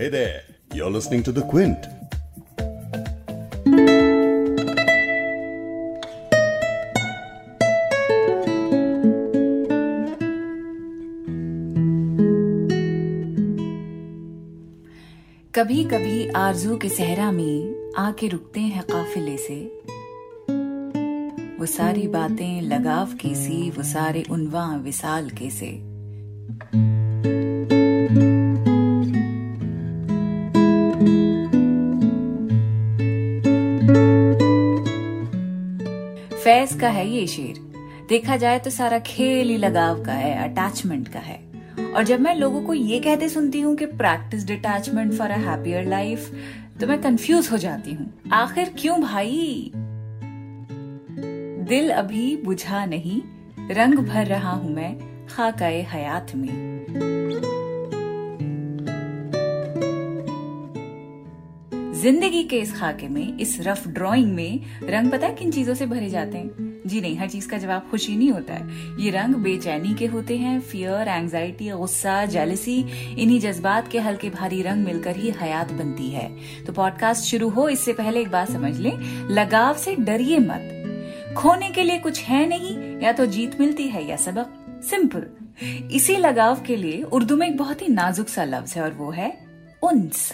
Hey there, you're listening to The Quint. कभी कभी आरज़ू के सहरा में आके रुकते हैं काफिले से वो सारी बातें लगाव की सी वो सारे उनवा विसाल के से का है ये शेर। देखा जाए तो सारा खेल ही लगाव का है अटैचमेंट का है। और जब मैं लोगों को ये कहते सुनती हूँ कि practice detachment for a happier life तो मैं कंफ्यूज हो जाती हूँ। आखिर क्यों भाई? दिल अभी बुझा नहीं, रंग भर रहा हूँ मैं खाकाए हयात में। ज़िंदगी के इस खाके में, इस रफ ड्राइंग में, रंग पता है किन चीज़ों से भरे जाते हैं? जी नहीं, हर चीज़ का जवाब खुशी नहीं होता है। ये रंग बेचैनी के होते हैं फियर एंजाइटी गुस्सा जेलसी इन्हीं जज्बात के हल्के भारी रंग मिलकर ही हयात बनती है। तो पॉडकास्ट शुरू हो, इससे पहले एक बात समझ लें, लगाव से डरिए मत। खोने के लिए कुछ है नहीं, या तो जीत मिलती है या सबक। सिंपल इसी लगाव के लिए उर्दू में एक बहुत ही नाजुक सा लफ्ज है और वो है उन्स।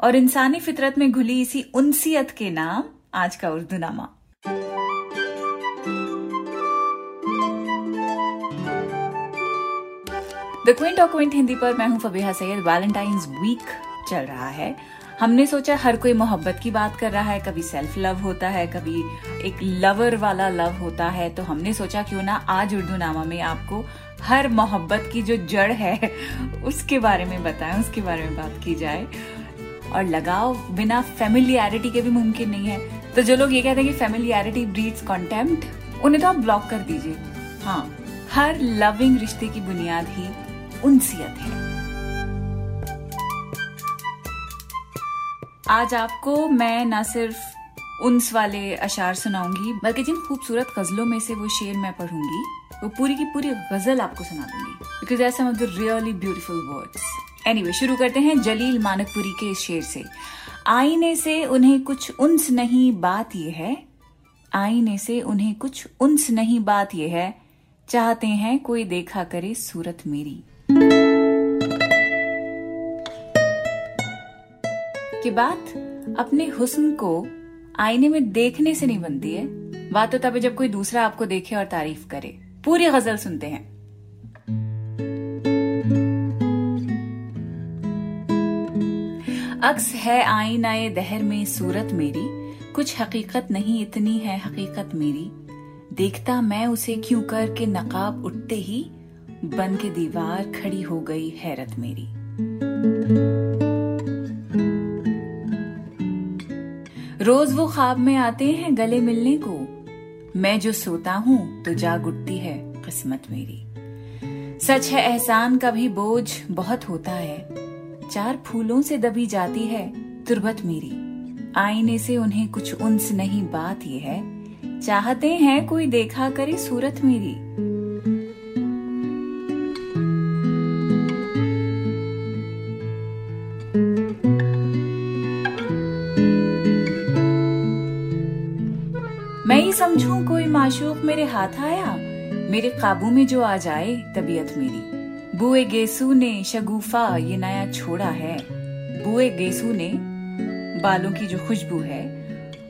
और इंसानी फितरत में घुली इसी उनसियत के नाम, आज का उर्दू नामा the Quint of Quint Hindi पर मैं हूँ फबीहा सैयद। वैलेंटाइंस वीक चल रहा है। हमने सोचा हर कोई मोहब्बत की बात कर रहा है, कभी सेल्फ लव होता है, कभी एक लवर वाला लव होता है तो हमने सोचा क्यों ना आज उर्दू नामा में आपको हर मोहब्बत की जो जड़ है, उसके बारे में बताएँ, उसके बारे में बात की जाए। और लगाव बिना फेमिलियरिटी के भी मुमकिन नहीं है। तो जो लोग ये कहते हैं कि फेमिलियरिटी ब्रीड्स कॉन्टेम्प्ट उन्हें तो आप ब्लॉक कर दीजिए। हाँ हर लविंग रिश्ते की बुनियाद ही उनसियत है। आज आपको मैं ना सिर्फ़ उन्स वाले अशार सुनाऊँगी, बल्कि जिन खूबसूरत गजलों में से वो शेर मैं पढ़ूँगी, वो पूरी की पूरी गज़ल आपको सुना दूँगी। Because are some of the really beautiful words anyway शुरू करते हैं जलील मानकपुरी के इस शेर से। आईने से उन्हें कुछ उन्स नहीं, बात यह है। आईने से उन्हें कुछ उन्स नहीं, बात यह है। चाहते हैं कोई देखा करे सूरत मेरी। कि बात अपने हुस्न को आईने में देखने से नहीं बनती है। बात तो तब जब कोई दूसरा आपको देखे और तारीफ़ करे। पूरी गज़ल सुनते हैं। अक्स है आईनाए दहर में सूरत मेरी। कुछ हकीकत नहीं, इतनी है हकीकत मेरी। देखता मैं उसे क्यों कर के नकाब उठते ही। बन के दीवार खड़ी हो गई, हैरत मेरी। रोज वो ख्वाब में आते हैं गले मिलने को। मैं जो सोता हूँ तो जाग उठती है किस्मत मेरी। सच है, एहसान का भी बोझ बहुत होता है। चार फूलों से दबी जाती है तुरबत मेरी। आईने से उन्हें कुछ उन्स नहीं, बात ये है। चाहते हैं कोई देखा करे सूरत मेरी। समझूं कोई माशूक मेरे हाथ आया? मेरे काबू में जो आ जाए, तबीयत मेरी। बुए गेसू ने शगुफा ये नया छोड़ा है। बुए गेसू ने बालों की जो खुशबू है,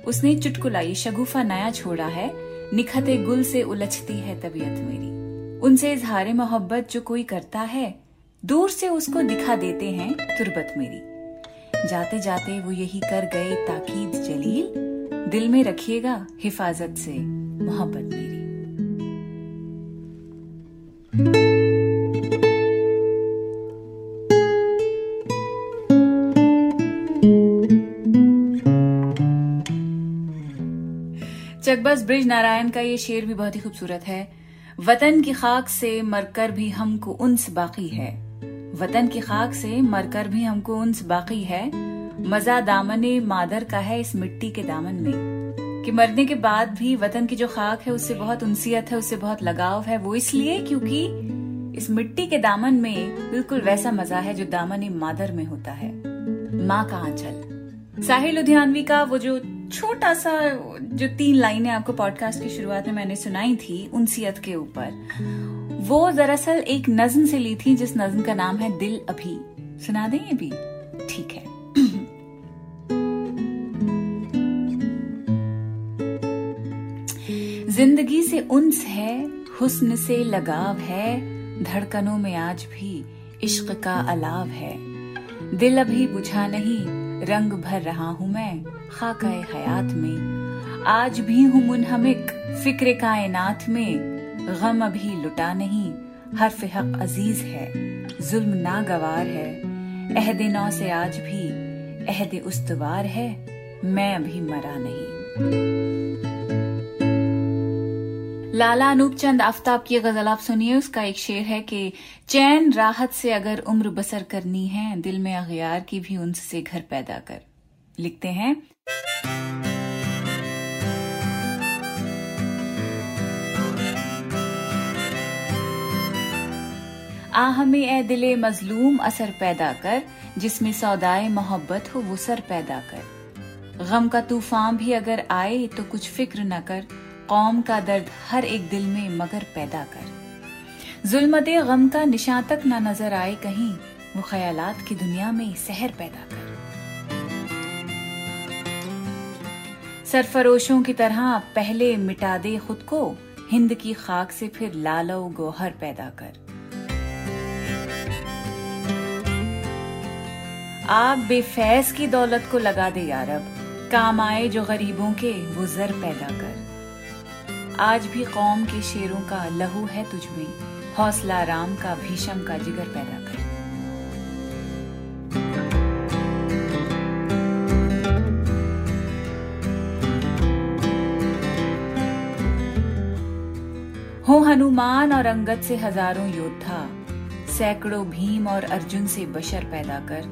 उसने चुटकुलाई शगुफा नया छोड़ा है। निखते गुल से उलझती है तबीयत मेरी। उनसे इजहार मोहब्बत जो कोई करता है, दूर से उसको दिखा देते हैं तुरबत मेरी। जाते जाते वो यही कर गए ताकीद जलील। दिल में रखिएगा हिफाजत से, मोहब्बत मेरी। चकबस ब्रिज नारायण का ये शेर भी बहुत ही खूबसूरत है। वतन की खाक से मरकर भी हमको उन्स बाकी है। वतन की खाक से मरकर भी हमको उन्स बाकी है। मज़ा दामने मादर का है इस मिट्टी के दामन में। कि मरने के बाद भी वतन की जो खाक है, उससे बहुत उनसियत है, उससे बहुत लगाव है, वो इसलिए क्योंकि इस मिट्टी के दामन में बिल्कुल वैसा मज़ा है जो दामन मादर में होता है। माँ का आंचल। साहिल लुधियानवी का वो जो छोटा सा, जो तीन लाइनें आपको पॉडकास्ट की शुरुआत में मैंने सुनाई थी, उनसियत के ऊपर, वो दरअसल एक नज्म से ली थी, जिस नज्म का नाम है दिल अभी। सुना दें ये भी? ठीक है। ज़िंदगी से उन्स है, हुस्न से लगाव है, धड़कनों में आज भी इश्क का अलाव है। दिल अभी बुझा नहीं, रंग भर रहा हूँ मैं खाका हयात में। आज भी हूँ मुनहमिक, फ़िक्र कायनात में। गम अभी लुटा नहीं, हर्फ हक अज़ीज़ है, जुल्म नागवार है। अहद नौ से आज भी, अहद उस्तवार है, मैं अभी मरा नहीं। लाला अनूप चंद आफ्ताब की गज़ल आप सुनिए, उसका एक शेर है कि चैन राहत से अगर उम्र बसर करनी है, दिल में अगयार की भी उनसे घर पैदा कर। लिखते हैं। आ हमें ए दिले मजलूम असर पैदा कर, जिसमें सौदाए मोहब्बत हो वो सर पैदा कर। गम का तूफ़ान भी अगर आए तो कुछ फ़िक्र न कर कौम का दर्द हर एक दिल में मगर पैदा कर। जुलमत गम का निशान तक न नज़र आए कहीं, वो ख्यालात की दुनिया में सहर पैदा कर। सरफरोशों की तरह पहले मिटा दे खुद को, हिंद की खाक से फिर लालो गोहर पैदा कर। आग बेफैज की दौलत को लगा दे यारब, काम आए जो गरीबों के, वो जर पैदा कर। आज भी कौम के शेरों का लहू है तुझमें हौसला राम का भीषम का जिगर पैदा कर। हो हनुमान और अंगद से हज़ारों योद्धा। सैकड़ों भीम और अर्जुन से बशर पैदा कर।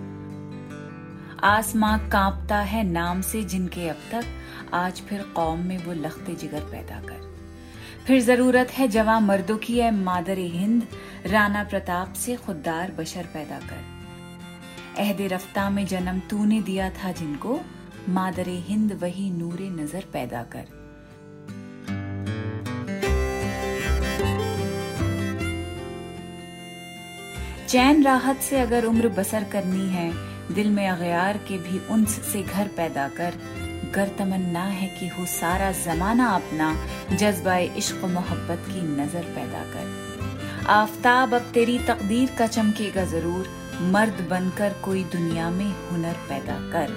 आसमां कांपता है नाम से जिनके अब तक आज फिर कौम में वो लखते जिगर पैदा कर। फिर ज़रूरत है जवां मर्दों की है मादर हिंद, राणा प्रताप से खुददार बशर पैदा कर। अहद रफ्ता में जन्म तूने दिया था जिनको, मादर हिंद वही नूरे नज़र पैदा कर। चैन राहत से अगर उम्र बसर करनी है, दिल में अगयार के भी उन्स से घर पैदा कर गर तमन्ना है कि हो सारा जमाना अपना जज्बा इश्क मोहब्बत की नज़र पैदा कर। आफताब अब तेरी तकदीर का चमकेगा ज़रूर, मर्द बनकर कोई दुनिया में हुनर पैदा कर।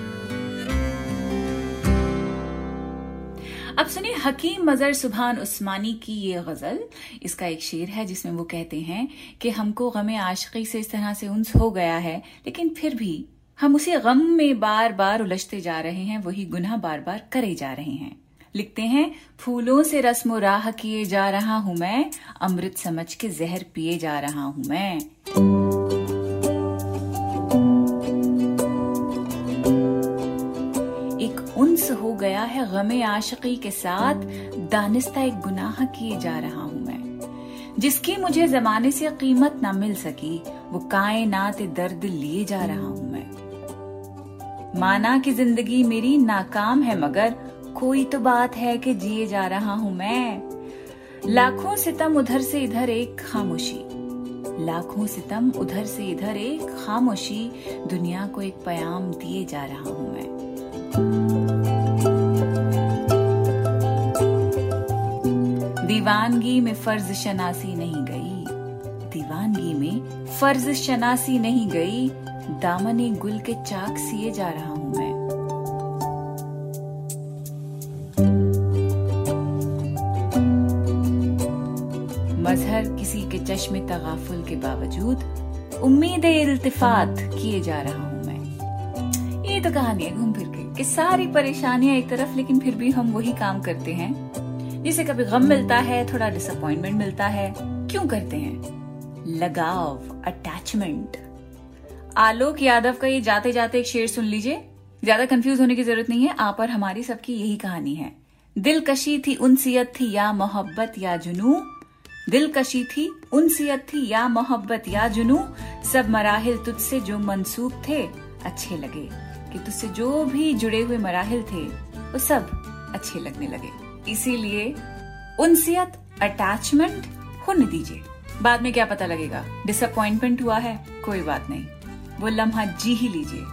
अब सुनिए हकीम मजर सुभान उस्मानी की ये गज़ल। इसका एक शेर है जिसमें वो कहते हैं कि हमको गमे आशिकी से इस तरह से उन्स हो गया है, लेकिन फिर भी हम उसी गम में बार बार उलझते जा रहे हैं, वही गुनाह बार बार करे जा रहे हैं। लिखते हैं, फूलों से रस्म राह किए जा रहा हूँ मैं, अमृत समझ के जहर पिए जा रहा हूँ मैं। एक उन्स हो गया है गमे आशकी के साथ, दानिस्ता एक गुनाह किए जा रहा हूँ जिसकी मुझे जमाने से कीमत ना मिल सकी, वो कायनात दर्द लिए जा रहा हूँ मैं। माना कि ज़िंदगी मेरी नाकाम है, मगर कोई तो बात है कि जिए जा रहा हूँ मैं। लाखों सितम उधर से इधर एक खामोशी। लाखों सितम उधर से इधर एक खामोशी। दुनिया को एक पयाम दिए जा रहा हूँ मैं। दीवानगी में फ़र्ज़ शनासी नहीं गई। दीवानगी में फ़र्ज़ शनासी नहीं गई। दामने गुल के चाक सिए जा रहा हूँ मैं। मजहर किसी के चश्मे तगाफुल के बावजूद उम्मीद इल्तिफात किए जा रहा हूँ मैं। ये तो कहानी है घूम फिर के। कि सारी परेशानियाँ एक तरफ़, लेकिन फिर भी हम वही काम करते हैं। जिसे कभी गम मिलता है, थोड़ा डिसअपॉइंटमेंट मिलता है। क्यों करते हैं? लगाव अटैचमेंट आलोक यादव का ये जाते जाते एक शेर सुन लीजिए। ज़्यादा कंफ्यूज होने की ज़रूरत नहीं है, आप और हमारी सबकी यही कहानी है। दिलकशी थी उनसियत थी या मोहब्बत या जुनू? दिलकशी थी उनसियत थी या मोहब्बत या जुनू? सब मराहिल तुझसे जो मनसूब थे, अच्छे लगे। कि तुझसे जो भी जुड़े हुए मराहल थे, वो सब अच्छे लगने लगे। इसीलिए उनसियत अटैचमेंट होने दीजिए। बाद में क्या पता लगेगा डिसअपॉइंटमेंट हुआ है, कोई बात नहीं। वो लम्हा जी ही लीजिए।